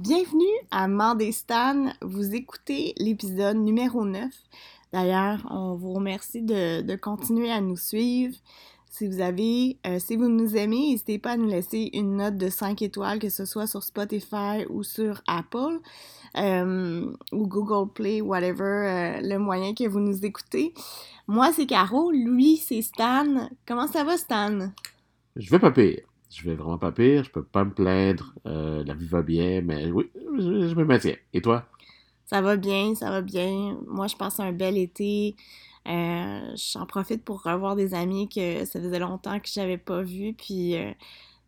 Bienvenue à Mandestan. Vous écoutez l'épisode numéro 9. D'ailleurs, on vous remercie de, continuer à nous suivre. Si vous avez, euh, si vous nous aimez, n'hésitez pas à nous laisser une note de 5 étoiles, que ce soit sur Spotify ou sur Apple euh, ou Google Play, whatever, euh, le moyen que vous nous écoutez. Moi, c'est Caro. Lui, c'est Stan. Comment ça va, Stan? Je vais pas pire je vais vraiment pas pire, je peux pas me plaindre, euh, la vie va bien, mais oui, je, me maintiens. Et toi? Ça va bien, ça va bien. Moi, je passe un bel été. Euh, J'en profite pour revoir des amis que ça faisait longtemps que j'avais pas vus. Puis euh,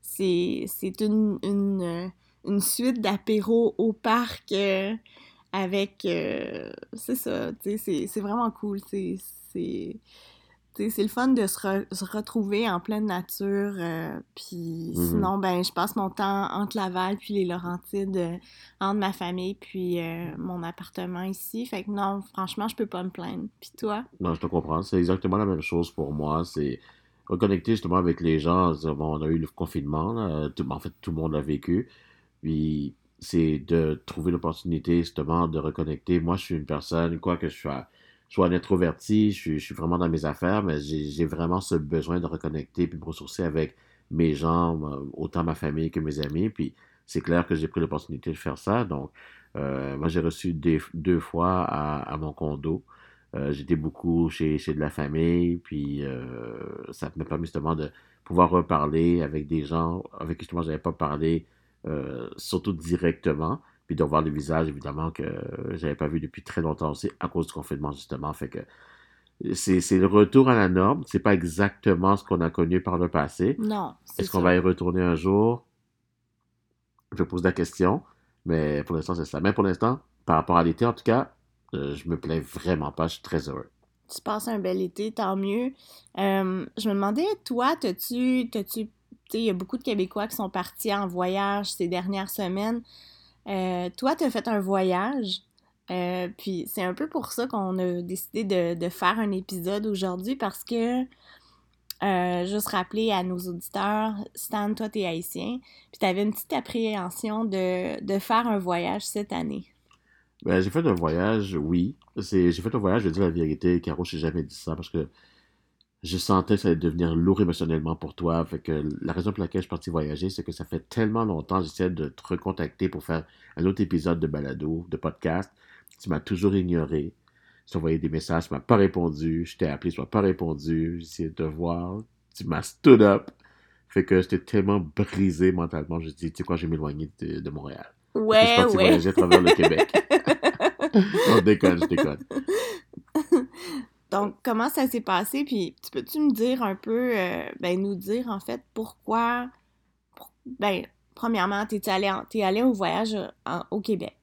c'est une, une, une, suite d'apéros au parc avec. c'est ça, c'est vraiment cool. C'est c'est le fun de se, retrouver en pleine nature. Euh, puis mm-hmm. sinon, ben, je passe mon temps entre Laval puis les Laurentides, euh, entre ma famille puis euh, mon appartement ici. Fait que non, franchement, je peux pas me plaindre. Puis toi? Non, je te comprends. C'est exactement la même chose pour moi. C'est reconnecter justement avec les gens. on a eu le confinement. Tout, en fait, tout le monde l'a vécu. Puis c'est de trouver l'opportunité justement de reconnecter. Moi, je suis une personne, quoi que je sois je un introverti, je suis, vraiment dans mes affaires, mais j'ai vraiment ce besoin de reconnecter puis de me ressourcer avec mes gens, autant ma famille que mes amis. Puis c'est clair que j'ai pris l'opportunité de faire ça. Donc, euh, moi, j'ai reçu deux fois à, mon condo. Euh, j'étais beaucoup chez, de la famille, puis euh, ça m'a permis justement de pouvoir reparler avec des gens avec qui justement je n'avais pas parlé, surtout directement puis de voir le visage, évidemment, que j'avais pas vu depuis très longtemps aussi, à cause du confinement, justement. Fait que c'est le retour à la norme. C'est pas exactement ce qu'on a connu par le passé. Non. Est-ce qu'on va y retourner un jour? Je pose la question, mais pour l'instant, c'est ça. Mais pour l'instant, par rapport à l'été, en tout cas, euh, je me plais vraiment pas. Je suis très heureux. Tu passes un bel été, tant mieux. Euh, je me demandais, toi, t'as-tu. Il y a beaucoup de Québécois qui sont partis en voyage ces dernières semaines. Euh, toi, tu as fait un voyage. Euh, puis c'est un peu pour ça qu'on a décidé de, faire un épisode aujourd'hui parce que euh, juste rappeler à nos auditeurs, Stan, toi, t'es haïtien, puis t'avais une petite appréhension de, faire un voyage cette année. Ben, j'ai fait un voyage, oui. J'ai fait un voyage, je vais dire la vérité, Caro, j'ai jamais dit ça parce que je sentais que ça allait devenir lourd émotionnellement pour toi. Fait que la raison pour laquelle je suis parti voyager, c'est que ça fait tellement longtemps que j'essaie de te recontacter pour faire un autre épisode de balado, de podcast. Tu m'as toujours ignoré. Tu envoyé des messages, tu m'as pas répondu. Je t'ai appelé, tu m'as pas répondu. J'ai essayé de te voir. Tu m'as stood up. Fait que j'étais tellement brisé mentalement. Je dit, tu sais quoi, je vais m'éloigner de, Montréal. Ouais, je suis parti ouais. voyager à travers le Québec. je déconne, je déconne. Donc, comment ça s'est passé? Puis, tu peux-tu me dire un peu, euh, ben, nous dire en fait pourquoi, ben, premièrement, t'es allé, es allé au voyage au Québec?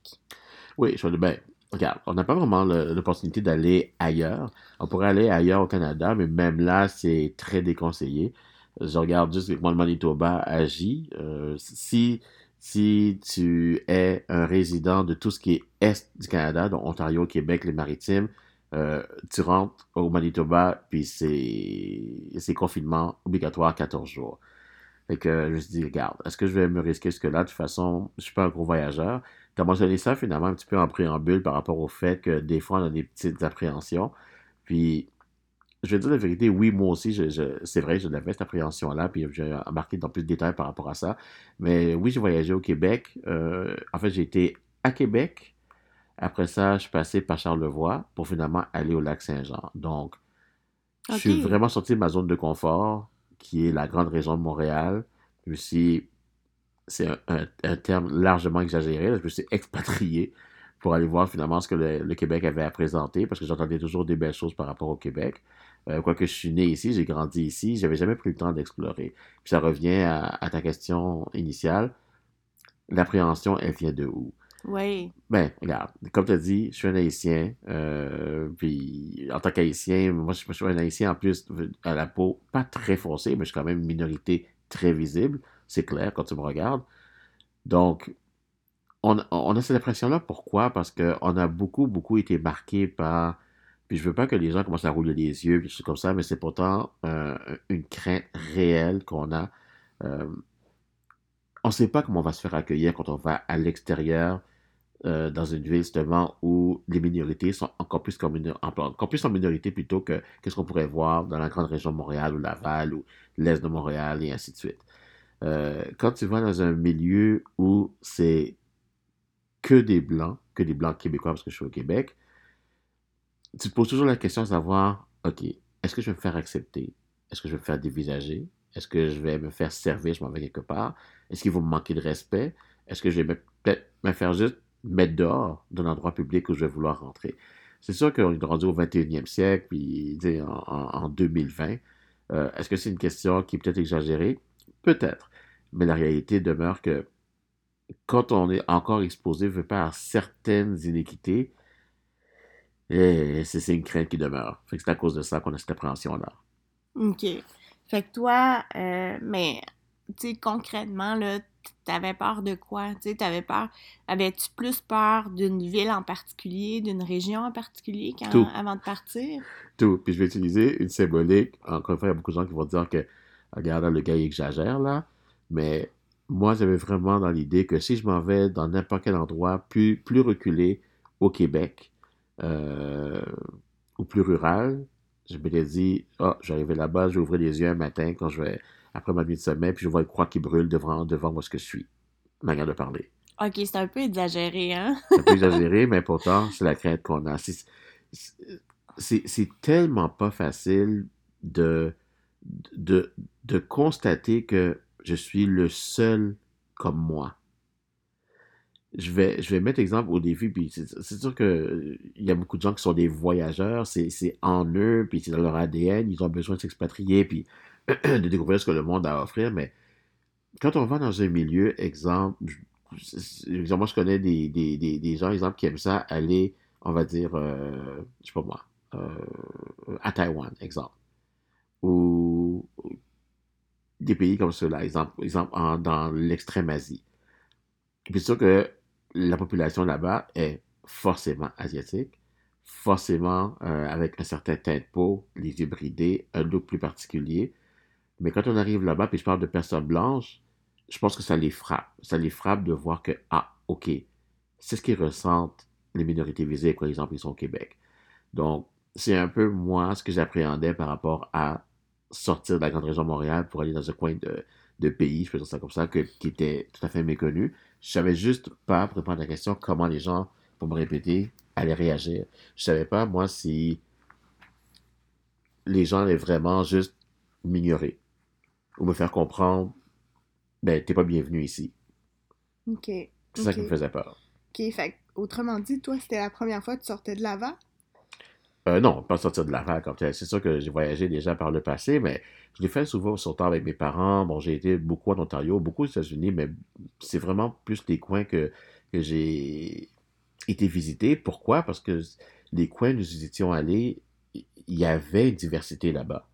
Oui, je ben, regarde, on n'a pas vraiment l'opportunité d'aller ailleurs. On pourrait aller ailleurs au Canada, mais même là, c'est très déconseillé. Je regarde juste comment le Manitoba agit. Si, si tu es un résident de tout ce qui est est du Canada, donc Ontario, Québec, les Maritimes, euh, tu rentres au Manitoba, puis c'est confinement obligatoire 14 jours. Fait que je me suis dit, regarde, est-ce que je vais me risquer ce que là? De toute façon, je suis pas un gros voyageur. Tu as mentionné ça finalement un petit peu en préambule par rapport au fait que des fois on a des petites appréhensions. Puis, je vais dire la vérité, oui, moi aussi, c'est vrai, je l'avais cette appréhension-là, puis j'ai embarqué dans plus de détails par rapport à ça. Mais oui, j'ai voyagé au Québec. Euh, en fait, j'ai été à Québec, après ça, je suis passé par Charlevoix pour finalement aller au lac Saint-Jean. Donc, je suis vraiment sorti de ma zone de confort, qui est la grande région de Montréal. Je me suis, c'est un, terme largement exagéré, je me suis expatrié pour aller voir finalement ce que le, Québec avait à présenter, parce que j'entendais toujours des belles choses par rapport au Québec. Euh, quoique je suis né ici, j'ai grandi ici, j'avais jamais pris le temps d'explorer. Puis ça revient à ta question initiale. L'appréhension, elle vient de où? Oui. Ben, regarde, comme tu as dit, je suis un haïtien. Euh, puis, en tant qu'haïtien, moi, je, suis un haïtien en plus à la peau pas très foncée, mais je suis quand même une minorité très visible. C'est clair quand tu me regardes. Donc, on, a cette impression-là. Pourquoi? Parce qu'on a beaucoup, beaucoup été marqué par. Puis je veux pas que les gens commencent à rouler les yeux, puis comme ça, mais c'est pourtant euh, une crainte réelle qu'on a. Euh, on ne sait pas comment on va se faire accueillir quand on va à l'extérieur euh, dans une ville justement où les minorités sont encore plus, en, minorité plutôt que ce qu'on pourrait voir dans la grande région de Montréal ou Laval ou l'Est de Montréal et ainsi de suite. Euh, quand tu vas dans un milieu où c'est que des blancs, que des blancs québécois parce que je suis au Québec, tu te poses toujours la question de savoir, OK, est-ce que je vais me faire accepter? Est-ce que je vais me faire dévisager? Est-ce que je vais me faire servir? Je m'en vais quelque part? Est-ce qu'il va me manquer de respect? Est-ce que je vais peut-être me faire juste mettre dehors d'un endroit public où je vais vouloir rentrer. C'est sûr qu'on est rendu au 21e siècle, puis en, 2020. Euh, est-ce que c'est une question qui est peut-être exagérée? Peut-être. Mais la réalité demeure que quand on est encore exposé, veut pas à certaines inéquités, c'est une crainte qui demeure. c'est à cause de ça qu'on a cette appréhension-là. OK. Fait que toi, euh, mais, tu sais, concrètement, là, T'avais peur de quoi? Tu sais, t'avais peur. Avais-tu plus peur d'une ville en particulier, d'une région en particulier avant de partir? Tout. Puis je vais utiliser une symbolique. Encore une fois, il y a beaucoup de gens qui vont dire que, regarde, le gars, il exagère, là. Mais moi, j'avais vraiment dans l'idée que si je m'en vais dans n'importe quel endroit plus, plus reculé au Québec, euh, ou plus rural, je me dit, oh, j'arrive là-bas, je vais ouvrir les yeux un matin quand je vais après ma nuit de sommeil, puis je vois le croix qui brûle devant, devant moi ce que je suis. Manière de parler. Ok, c'est un peu exagéré, hein? c'est un peu exagéré, mais pourtant, c'est la crainte qu'on a. C'est tellement pas facile de, de, de constater que je suis le seul comme moi. Je vais, je vais mettre exemple au défi, puis c'est sûr qu'il y a beaucoup de gens qui sont des voyageurs, c'est en eux, puis c'est dans leur ADN, ils ont besoin de s'expatrier, puis de découvrir ce que le monde a à offrir, mais quand on va dans un milieu, exemple, moi je connais des, des, des, gens, exemple, qui aiment ça aller, on va dire, euh, je sais pas moi, euh, à Taïwan, exemple, ou des pays comme ceux-là, exemple, exemple dans l'extrême Asie. Puis sûr que la population là-bas est forcément asiatique, forcément euh, avec un certain teint de peau, les yeux bridés, un look plus particulier, mais quand on arrive là-bas, puis je parle de personnes blanches, je pense que ça les frappe. Ça les frappe de voir que, ah, OK, c'est ce qu'ils ressentent les minorités visées, par exemple, ils sont au Québec. Donc, c'est un peu moi ce que j'appréhendais par rapport à sortir de la grande région de Montréal pour aller dans un coin de, pays, je peux dire ça comme ça, qui était tout à fait méconnu. Je savais juste pas, pour répondre à la question, comment les gens, pour me répéter, allaient réagir. Je savais pas, moi, si les gens allaient vraiment juste m'ignorer ou me faire comprendre, ben, t'es pas bienvenu ici. OK. C'est ça qui me faisait peur. OK, fait autrement dit, toi, c'était la première fois que tu sortais de Laval? Euh, non, pas sortir de Laval. C'est sûr que j'ai voyagé déjà par le passé, mais je l'ai fait souvent temps avec mes parents. Bon, j'ai été beaucoup en Ontario, beaucoup aux États-Unis, mais c'est vraiment plus les coins que, que j'ai été visiter. Pourquoi? Parce que les coins où nous étions allés, il y avait une diversité là-bas.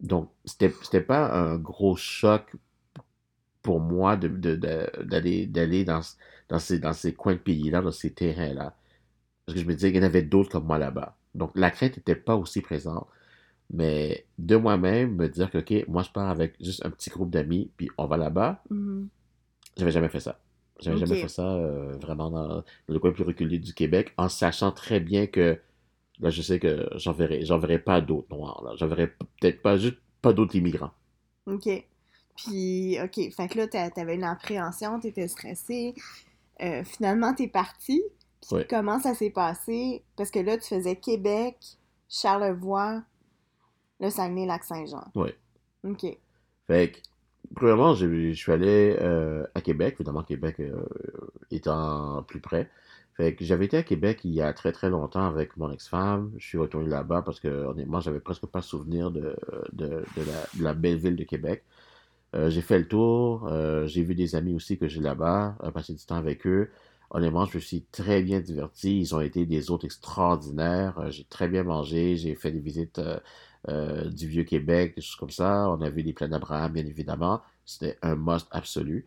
Donc, c'était, pas un gros choc pour moi de, d'aller, d'aller dans, dans, ces, dans ces coins de pays-là, dans ces terrains-là. Parce que je me disais qu'il y en avait d'autres comme moi là-bas. Donc, la crainte n'était pas aussi présente. Mais de moi-même, me dire que, OK, moi, je pars avec juste un petit groupe d'amis, puis on va là-bas, mm-hmm. j'avais jamais fait ça. J'avais jamais fait ça euh, vraiment dans, le coin plus reculé du Québec, en sachant très bien que Là, je sais que j'en verrai, j'en verrai pas d'autres noirs. J'en verrai peut-être pas juste pas d'autres immigrants. OK. Puis, OK. Fait que là, t'avais une appréhension, t'étais stressé. Euh, finalement, t'es parti. Puis comment ça s'est passé? Parce que là, tu faisais Québec, Charlevoix, le Saguenay-Lac-Saint-Jean. Oui. OK. Fait que, premièrement, je suis allé euh, à Québec. Évidemment, Québec euh, étant plus près. Fait que j'avais été à Québec il y a très très longtemps avec mon ex-femme. Je suis retourné là-bas parce que honnêtement, j'avais presque pas souvenir de, de, la, belle ville de Québec. Euh, j'ai fait le tour, euh, j'ai vu des amis aussi que j'ai là-bas, euh, passé du temps avec eux. Honnêtement, je me suis très bien diverti. Ils ont été des hôtes extraordinaires. j'ai très bien mangé. J'ai fait des visites du vieux Québec, des choses comme ça. On a vu des plaines d'Abraham, bien évidemment. C'était un must absolu.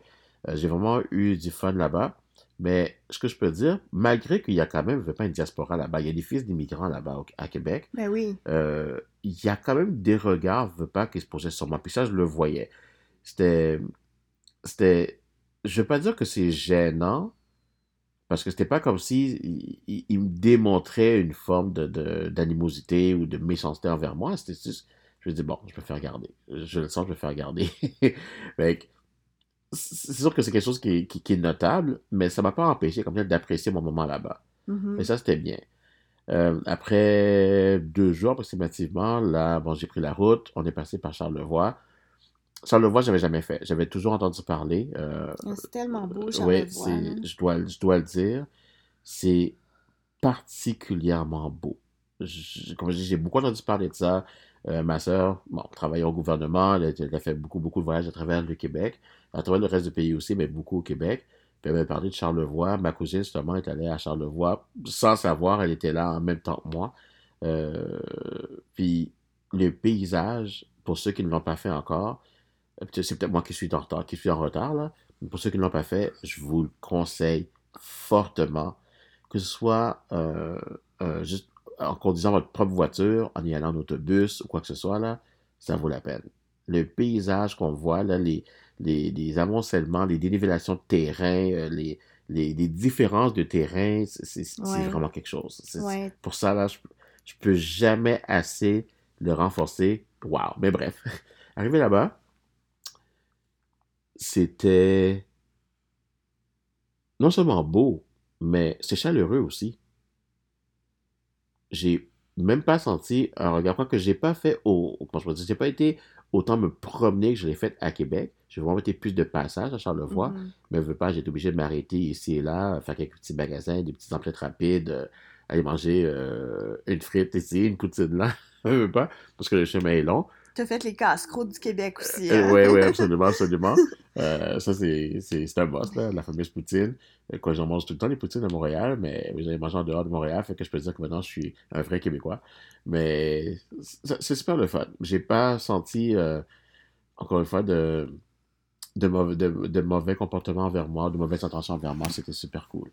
j'ai vraiment eu du fun là-bas. Mais ce que je peux dire, malgré qu'il y a quand même pas une diaspora là-bas, il y a des fils d'immigrants là-bas à Québec. Ben oui. Euh, il y a quand même des regards, veut pas, qui se posaient sur moi. Puis ça, je le voyais. C'était. C'était. je veux pas dire que c'est gênant, parce que c'était pas comme si il, il me démontrait une forme de, d'animosité ou de méchanceté envers moi. C'était juste, je me dis, bon, je peux faire garder. Je le sens, je peux faire garder. Fait c'est sûr que c'est quelque chose qui est, qui, qui est notable, mais ça m'a pas empêché comme tel d'apprécier mon moment là-bas. Mhm. Et ça, c'était bien. Euh, après deux jours approximativement, là, bon, j'ai pris la route. On est passé par Charlevoix. Charlevoix, j'avais jamais fait. J'avais toujours entendu parler. euh, Ah, C'est tellement beau, oui, Charlevoix. c'est, là. je dois, je dois le dire, c'est particulièrement beau. Je- comme je dis, j'ai beaucoup entendu parler de ça. Euh, ma sœur, bon, travaillait au gouvernement, elle, a elle a fait beaucoup, beaucoup de voyages à travers le Québec, à travers le reste du pays aussi, mais beaucoup au Québec. Puis elle m'avait parlé de Charlevoix. Ma cousine, justement, est allée à Charlevoix sans savoir, elle était là en même temps que moi. Euh, puis le paysage, pour ceux qui ne l'ont pas fait encore, euh, c'est peut-être moi qui suis en retard, qui suis en retard là, mais pour ceux qui ne l'ont pas fait, je vous le conseille fortement, que ce soit euh, juste en conduisant votre propre voiture, en y allant en autobus ou quoi que ce soit là, ça vaut la peine. Le paysage qu'on voit là, les, les, les amoncellements, les dénivellations de terrain, euh, les, les, les différences de terrain, c'est Ouais. vraiment quelque chose. Ouais. Pour ça, là, je, je peux jamais assez le renforcer. Wow! Mais bref, arrivé là-bas, c'était non seulement beau, mais c'est chaleureux aussi. J'ai même pas senti un regard que j'ai pas fait au comment je j'ai pas été autant me promener que je l'ai fait à Québec. J'ai vraiment été plus de passage à Charlevoix, Mhm. mais je veux pas, j'ai été obligé de m'arrêter ici et là, faire quelques petits magasins, des petites emplettes rapides, euh, aller manger euh, une frite ici, une poutine là, je veux pas, parce que le chemin est long. T'as fait les casse-croûtes du Québec aussi. Euh, hein? ouais, ouais, absolument, absolument. Euh, ça, c'est, un boss, là, la fameuse poutine. Euh, Quoi, j'en mange tout le temps, les poutines à Montréal, mais j'en ai mangé en dehors de Montréal, fait que je peux dire que maintenant, je suis un vrai Québécois. Mais c'est super le fun. J'ai pas senti, euh, encore une fois, de, de, mauvais, de, de mauvais comportements envers moi, de mauvaises intentions envers moi. C'était super cool.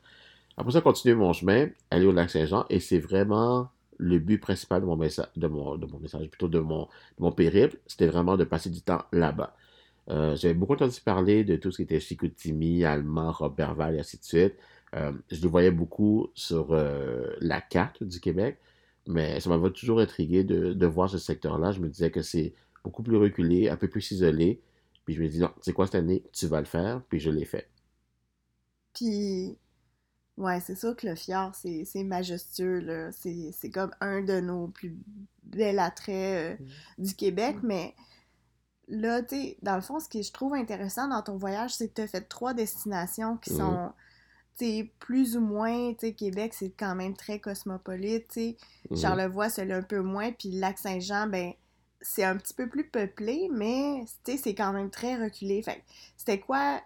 Après ça, continuer mon chemin, aller au lac Saint-Jean, et c'est vraiment le but principal de mon message, de mon, de mon message, plutôt de mon, mon périple, c'était vraiment de passer du temps là-bas. Euh, j'avais beaucoup entendu parler de tout ce qui était Chicoutimi, Allemand, Robertval et ainsi de suite. Euh, je le voyais beaucoup sur euh, la carte du Québec, mais ça m'avait toujours intrigué de, de voir ce secteur-là. Je me disais que c'est beaucoup plus reculé, un peu plus isolé. Puis je me dis, non, c'est quoi cette année? Tu vas le faire, puis je l'ai fait. Puis, ouais, c'est sûr que le fjord, c'est c'est majestueux, là. C'est c'est comme un de nos plus bels attraits euh, du Québec, mais là, tu sais, dans le fond, ce que je trouve intéressant dans ton voyage, c'est que tu as fait trois destinations qui sont, tu sais, plus ou moins, tu sais, Québec, c'est quand même très cosmopolite, tu sais. Charlevoix, c'est un peu moins, puis le lac Saint-Jean, ben, c'est un petit peu plus peuplé, mais, tu sais, c'est quand même très reculé. Fait c'était quoi,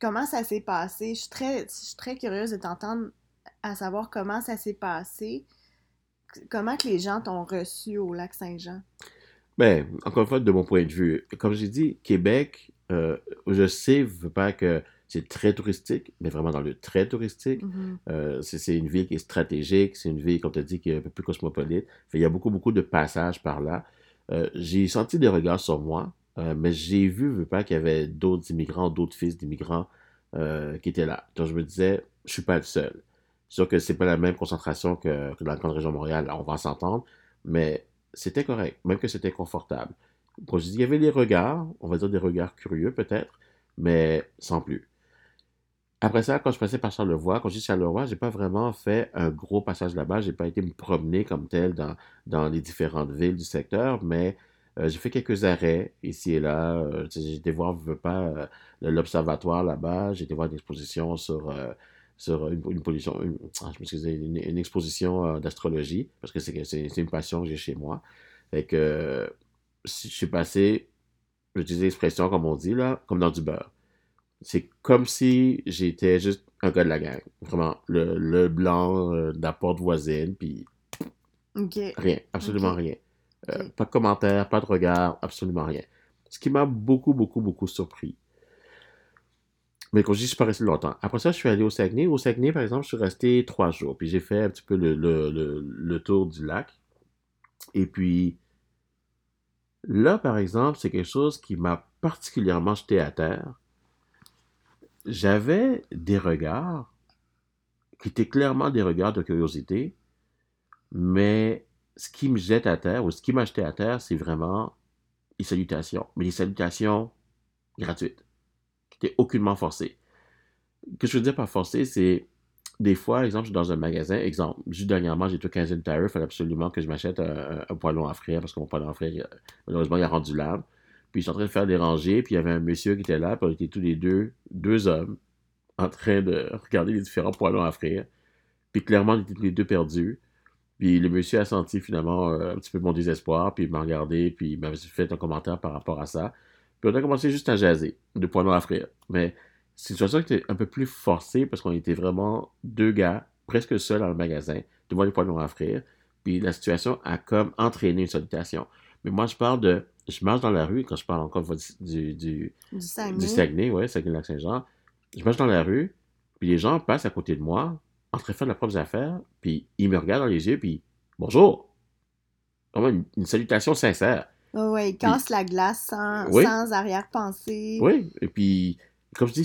comment ça s'est passé? Je suis très, je suis très curieuse de t'entendre à savoir comment ça s'est passé, comment que les gens t'ont reçu au lac Saint-Jean? Ben, encore une fois, de mon point de vue, comme j'ai dit, Québec, euh, je sais, je veux pas que c'est très touristique, mais vraiment dans le très touristique. Mhm. Euh, c'est c'est une ville qui est stratégique, c'est une ville, comme tu as dit, qui est un peu plus cosmopolite. Fait, il y a beaucoup, beaucoup de passages par là. Euh, j'ai senti des regards sur moi, euh, mais j'ai vu, veux pas, qu'il y avait d'autres immigrants, d'autres fils d'immigrants euh, qui étaient là. Donc je me disais, je suis pas le seul. Sûr que c'est pas la même concentration que, dans la grande région de Montréal, on va s'entendre, mais c'était correct, même que c'était confortable. Il y avait des regards, on va dire des regards curieux peut-être, mais sans plus. Après ça, quand je passais par Charlevoix, quand je dis Charlevoix, j'ai pas vraiment fait un gros passage là-bas. J'ai pas été me promener comme tel dans les différentes villes du secteur, mais euh, j'ai fait quelques arrêts ici et là. Euh, j'ai été voir, je veux pas, euh, l'observatoire là-bas. J'ai été voir une exposition sur, euh, sur une, une pollution, une- ah, je une, une exposition euh, d'astrologie, parce que c'est une passion que j'ai chez moi. Fait que euh, si je suis passé, j'utilise l'expression comme on dit là, comme dans du beurre c'est comme si j'étais juste un gars de la gang. Vraiment, le, le blanc euh, de la porte voisine, puis Ok. rien, absolument rien. Euh. Pas de commentaires, pas de regard, absolument rien. Ce qui m'a beaucoup, beaucoup, beaucoup surpris. Mais quand je dis, je suis pas resté longtemps. Après ça, je suis allé au Saguenay. Au Saguenay, par exemple, je suis resté trois jours. Puis j'ai fait un petit peu le, le, le, le tour du lac. Et puis, là, par exemple, c'est quelque chose qui m'a particulièrement jeté à terre. j'avais des regards qui étaient clairement des regards de curiosité, mais ce qui me jette à terre ou ce qui m'a à terre, c'est vraiment les salutations. Mais les salutations gratuites, qui n'étaient aucunement forcées. Ce que je veux dire par forcé, c'est des fois, exemple, je suis dans un magasin, exemple, juste dernièrement, j'ai tout 15 Tire, il fallait absolument que je m'achète un, un, poêlon à frire parce que mon poêlon à frire, malheureusement, il a rendu l'âme. Puis je suis en train de faire des rangées, puis il y avait un monsieur qui était là, puis on était tous les deux, deux hommes, en train de regarder les différents poêlons à frire. Puis clairement, on était tous les deux perdus. Puis le monsieur a senti finalement euh, un petit peu mon désespoir, puis il m'a regardé, puis il m'a fait un commentaire par rapport à ça. Puis on a commencé juste à jaser de poêlons à frire. Mais c'est une situation qui était un peu plus forcée parce qu'on était vraiment deux gars, presque seuls dans le magasin, devant les poêlons à frire. Puis la situation a comme entraîné une salutation. Mais moi, je parle de. Je marche dans la rue, quand je parle encore du, du, du Saguenay, du Saguenay ouais, Saguenay-Lac-Saint-Jean. Je marche dans la rue, puis les gens passent à côté de moi, en train de faire leurs propres affaires, puis ils me regardent dans les yeux, puis bonjour. Vraiment une, salutation sincère. Oh ouais, ils cassent la glace sans, sans arrière-pensée. Oui, et puis, comme je dis,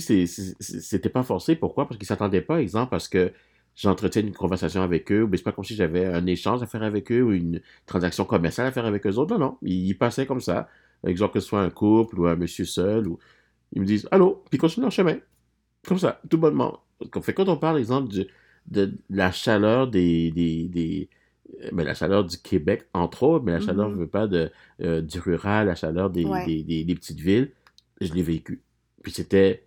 c'était pas forcé. Pourquoi? Parce qu'ils s'attendaient pas, exemple, parce que j'entretiens une conversation avec eux, mais c'est pas comme si j'avais un échange à faire avec eux ou une transaction commerciale à faire avec eux autres. Non, non. Ils, passaient comme ça. Exemple, que ce soit un couple ou un monsieur seul, ou ils me disent Allô, puis continuent leur chemin. Comme ça, tout bonnement. Fait, quand on parle, exemple, de, la chaleur des, des, des mais euh, ben, la chaleur du Québec, entre autres, mais la chaleur, je mm-hmm. veux pas, de, euh, du rural, la chaleur des, des, des petites villes, je l'ai vécu. Puis c'était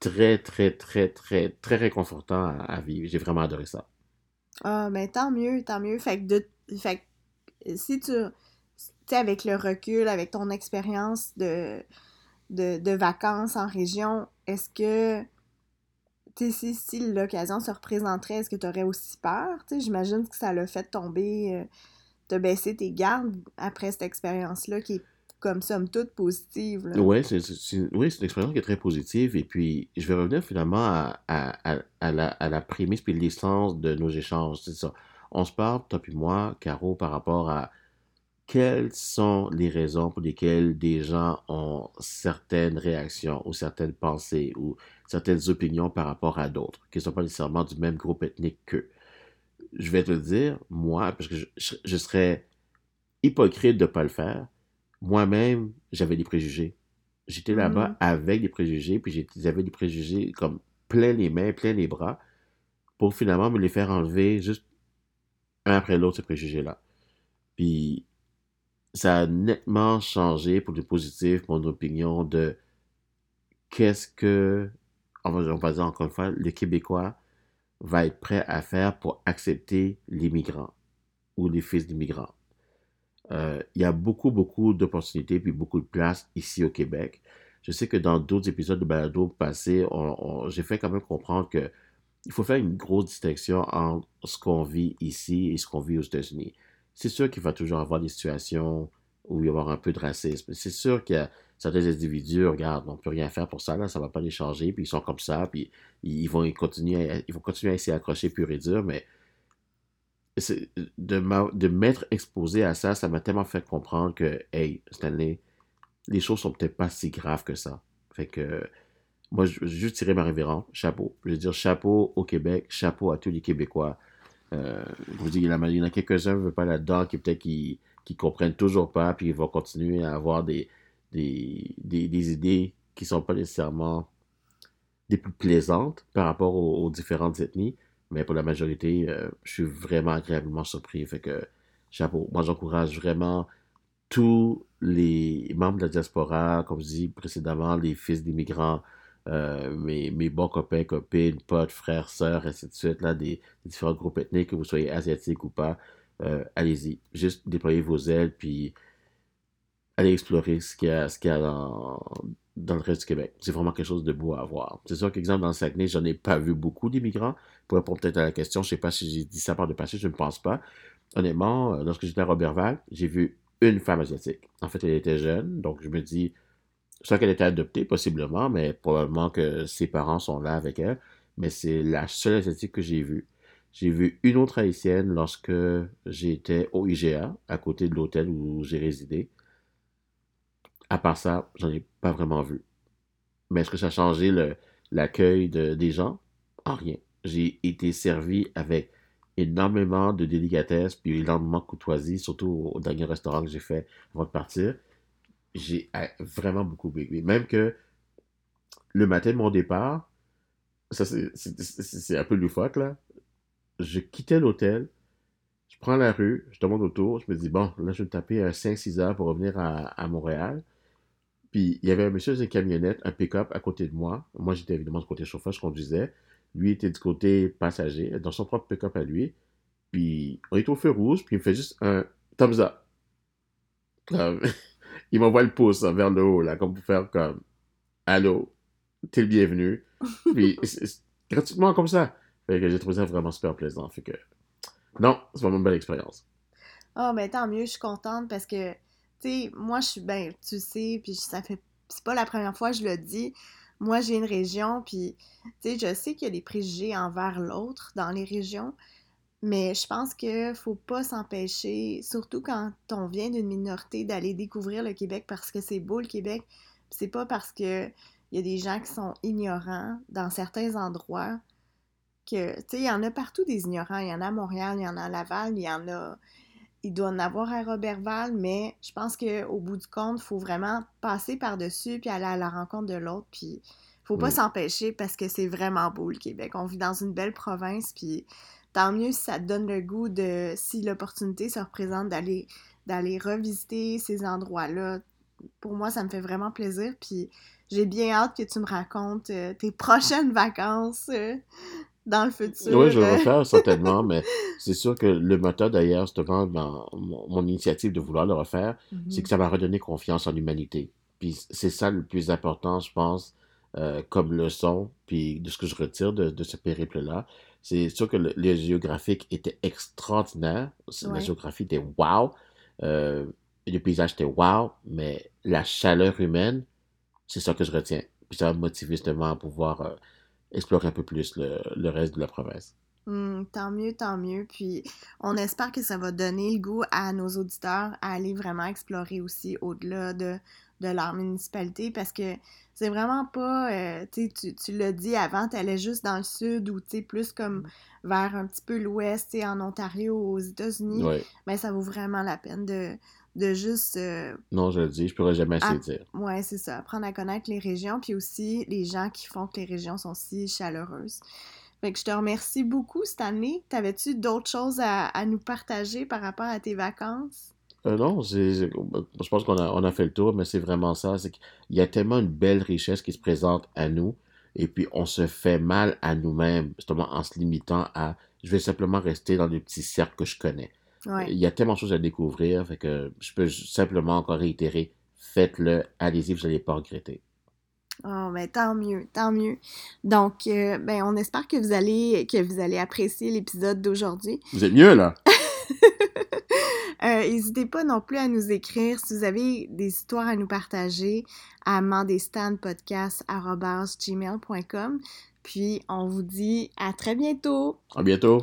très, très, très, très, très réconfortant à, vivre. J'ai vraiment adoré ça. Ah, mais ben, tant mieux, tant mieux. Fait que, de, fait si tu, sais, avec le recul, avec ton expérience de, de, de, vacances en région, est-ce que, si, l'occasion se représenterait, est-ce que tu aurais aussi peur? J'imagine que ça l'a fait tomber, euh, de baisser tes gardes après cette expérience-là qui est comme somme toute positive. Oui, c'est une expérience qui est très positive. Et puis, je vais revenir finalement à, à, à, la, la prémisse puis l'essence de nos échanges. C'est ça. On se parle, toi et moi, Caro, par rapport à quelles sont les raisons pour lesquelles des gens ont certaines réactions ou certaines pensées ou certaines opinions par rapport à d'autres, qui ne sont pas nécessairement du même groupe ethnique qu'eux. Je vais te le dire, moi, parce que je, je serais hypocrite de ne pas le faire, moi-même, j'avais des préjugés. J'étais là-bas mm. avec des préjugés, puis j'avais des préjugés comme plein les mains, plein les bras, pour finalement me les faire enlever juste un après l'autre, ces préjugés-là. Puis ça a nettement changé pour le positif mon opinion de qu'est-ce que, on va, dire encore une fois, le Québécois va être prêt à faire pour accepter les migrants ou les fils d'immigrants. Euh, il y a beaucoup, beaucoup d'opportunités puis beaucoup de place ici au Québec. Je sais que dans d'autres épisodes de Balado passés, j'ai fait quand même comprendre que il faut faire une grosse distinction entre ce qu'on vit ici et ce qu'on vit aux États-Unis. C'est sûr qu'il va toujours avoir des situations où il y avoir un peu de racisme. C'est sûr qu'il y a certains individus, regarde, on peut rien faire pour ça, là, ça va pas les changer, puis ils sont comme ça, puis ils vont continuer, à, ils vont continuer à essayer d'accrocher pur et dur, mais de, m'être exposé à ça, ça m'a tellement fait comprendre que, hey, Stanley, les choses sont peut-être pas si graves que ça. Fait que, moi, je veux juste tirer ma révérence. Chapeau. Je veux dire chapeau au Québec, chapeau à tous les Québécois. Euh, je vous dis, il y en a quelques-uns ne veulent pas là-dedans qui peut-être qui, qui comprennent toujours pas, puis ils vont continuer à avoir des, des, des, idées qui sont pas nécessairement des plus plaisantes par rapport aux différentes ethnies. Mais pour la majorité, euh, je suis vraiment agréablement surpris. Fait que, chapeau. Moi, j'encourage vraiment tous les membres de la diaspora, comme je dis précédemment, les fils d'immigrants, euh, mes, mes, bons copains, copines, potes, frères, sœurs, ainsi de suite, là, des, différents groupes ethniques, que vous soyez asiatique ou pas, euh, allez-y. Juste déployez vos ailes, puis allez explorer ce qu'il y a, dans, le reste du Québec. C'est vraiment quelque chose de beau à voir. C'est sûr qu'exemple, dans le Saguenay, j'en ai pas vu beaucoup d'immigrants. Pour répondre peut-être à la question, je sais pas si j'ai dit ça par le passé, je ne pense pas. Honnêtement, euh, lorsque j'étais à Robertval, j'ai vu une femme asiatique. En fait, elle était jeune, donc je me dis, soit qu'elle était adoptée, possiblement, mais probablement que ses parents sont là avec elle. Mais c'est la seule asiatique que j'ai vue. J'ai vu une autre haïtienne lorsque j'étais au IGA, à côté de l'hôtel où j'ai résidé. À part ça, j'en ai pas vraiment vu. Mais est-ce que ça a changé l'accueil de, des gens, en rien. J'ai été servi avec énormément de délicatesse, puis énormément de courtoisie, surtout au, dernier restaurant que j'ai fait avant de partir. J'ai euh, vraiment beaucoup aimé. Même que le matin de mon départ, c'est un peu loufoque là, je quittais l'hôtel, je prends la rue, je demande autour, je me dis, bon, là je vais taper un 5-6 heures pour revenir à Montréal. Puis il y avait un monsieur dans une camionnette, un pick-up à côté de moi. Moi, j'étais évidemment du côté chauffeur, je conduisais. Lui était du côté passager, dans son propre pick-up à lui. Puis on est au feu rouge, puis il me fait juste un thumbs up. il m'envoie le pouce hein, vers le haut, là, comme pour faire comme Allô, t'es le bienvenu. Puis gratuitement comme ça. Fait que j'ai trouvé ça vraiment super plaisant. Fait que non, c'est vraiment une belle expérience. Oh, mais tant mieux, je suis contente parce que tu sais, moi, je suis, ben, tu sais, puis ça fait, c'est pas la première fois que je le dis. Moi, j'ai une région, puis, tu sais, je sais qu'il y a des préjugés envers l'autre dans les régions, mais je pense que faut pas s'empêcher, surtout quand on vient d'une minorité, d'aller découvrir le Québec parce que c'est beau le Québec. C'est pas parce que il y a des gens qui sont ignorants dans certains endroits que, tu sais, il y en a partout des ignorants. Il y en a à Montréal, il y en a à Laval, il y en a il doit en avoir à Robertval, mais je pense qu'au bout du compte, il faut vraiment passer par-dessus puis aller à la rencontre de l'autre. Puis faut pas s'empêcher parce que c'est vraiment beau le Québec. On vit dans une belle province, puis tant mieux si ça te donne le goût de, si l'opportunité se représente d'aller d'aller revisiter ces endroits-là. Pour moi, ça me fait vraiment plaisir. Puis j'ai bien hâte que tu me racontes euh, tes prochaines vacances. Euh, dans le futur. Oui, je vais le refaire certainement, mais c'est sûr que le moteur d'ailleurs, justement, dans mon, initiative de vouloir le refaire, c'est mhm. que ça m'a redonné confiance en l'humanité. Puis c'est ça le plus important, je pense, euh, comme leçon, puis de ce que je retire de, de ce périple-là. C'est sûr que le, les géographiques étaient extraordinaires. La géographie était wow. Euh, le paysage était wow, mais la chaleur humaine, c'est ça que je retiens. Puis ça m'a motivé justement à pouvoir euh, explorer un peu plus le, reste de la province. Hmm, tant mieux, tant mieux. Puis on espère que ça va donner le goût à nos auditeurs à aller vraiment explorer aussi au-delà de, de leur municipalité parce que c'est vraiment pas, euh, tu, tu l'as dit avant, tu allais juste dans le sud ou tu plus comme vers un petit peu l'ouest, en Ontario, aux États-Unis. Mais ça vaut vraiment la peine de, de juste. Euh, non, je le dis, je pourrais jamais assez dire. Ouais, c'est ça. Apprendre à connaître les régions, puis aussi les gens qui font que les régions sont si chaleureuses. Fait que je te remercie beaucoup cette année. T'avais-tu d'autres choses à, nous partager par rapport à tes vacances? Euh, non, je pense qu'on a, on a fait le tour, mais c'est vraiment ça. C'est qu'il y a tellement une belle richesse qui se présente à nous, et puis on se fait mal à nous-mêmes, justement en se limitant à je vais simplement rester dans les petits cercles que je connais. Il y a tellement de choses à découvrir, fait que je peux simplement encore réitérer, faites-le, allez-y, vous n'allez pas regretter. Oh, ben tant mieux, tant mieux. Donc, euh, ben on espère que vous allez que vous allez apprécier l'épisode d'aujourd'hui. Vous êtes mieux là. Euh, n'hésitez pas non plus à nous écrire si vous avez des histoires à nous partager à mandestanpodcast.gmail.com. Puis on vous dit à très bientôt. À bientôt.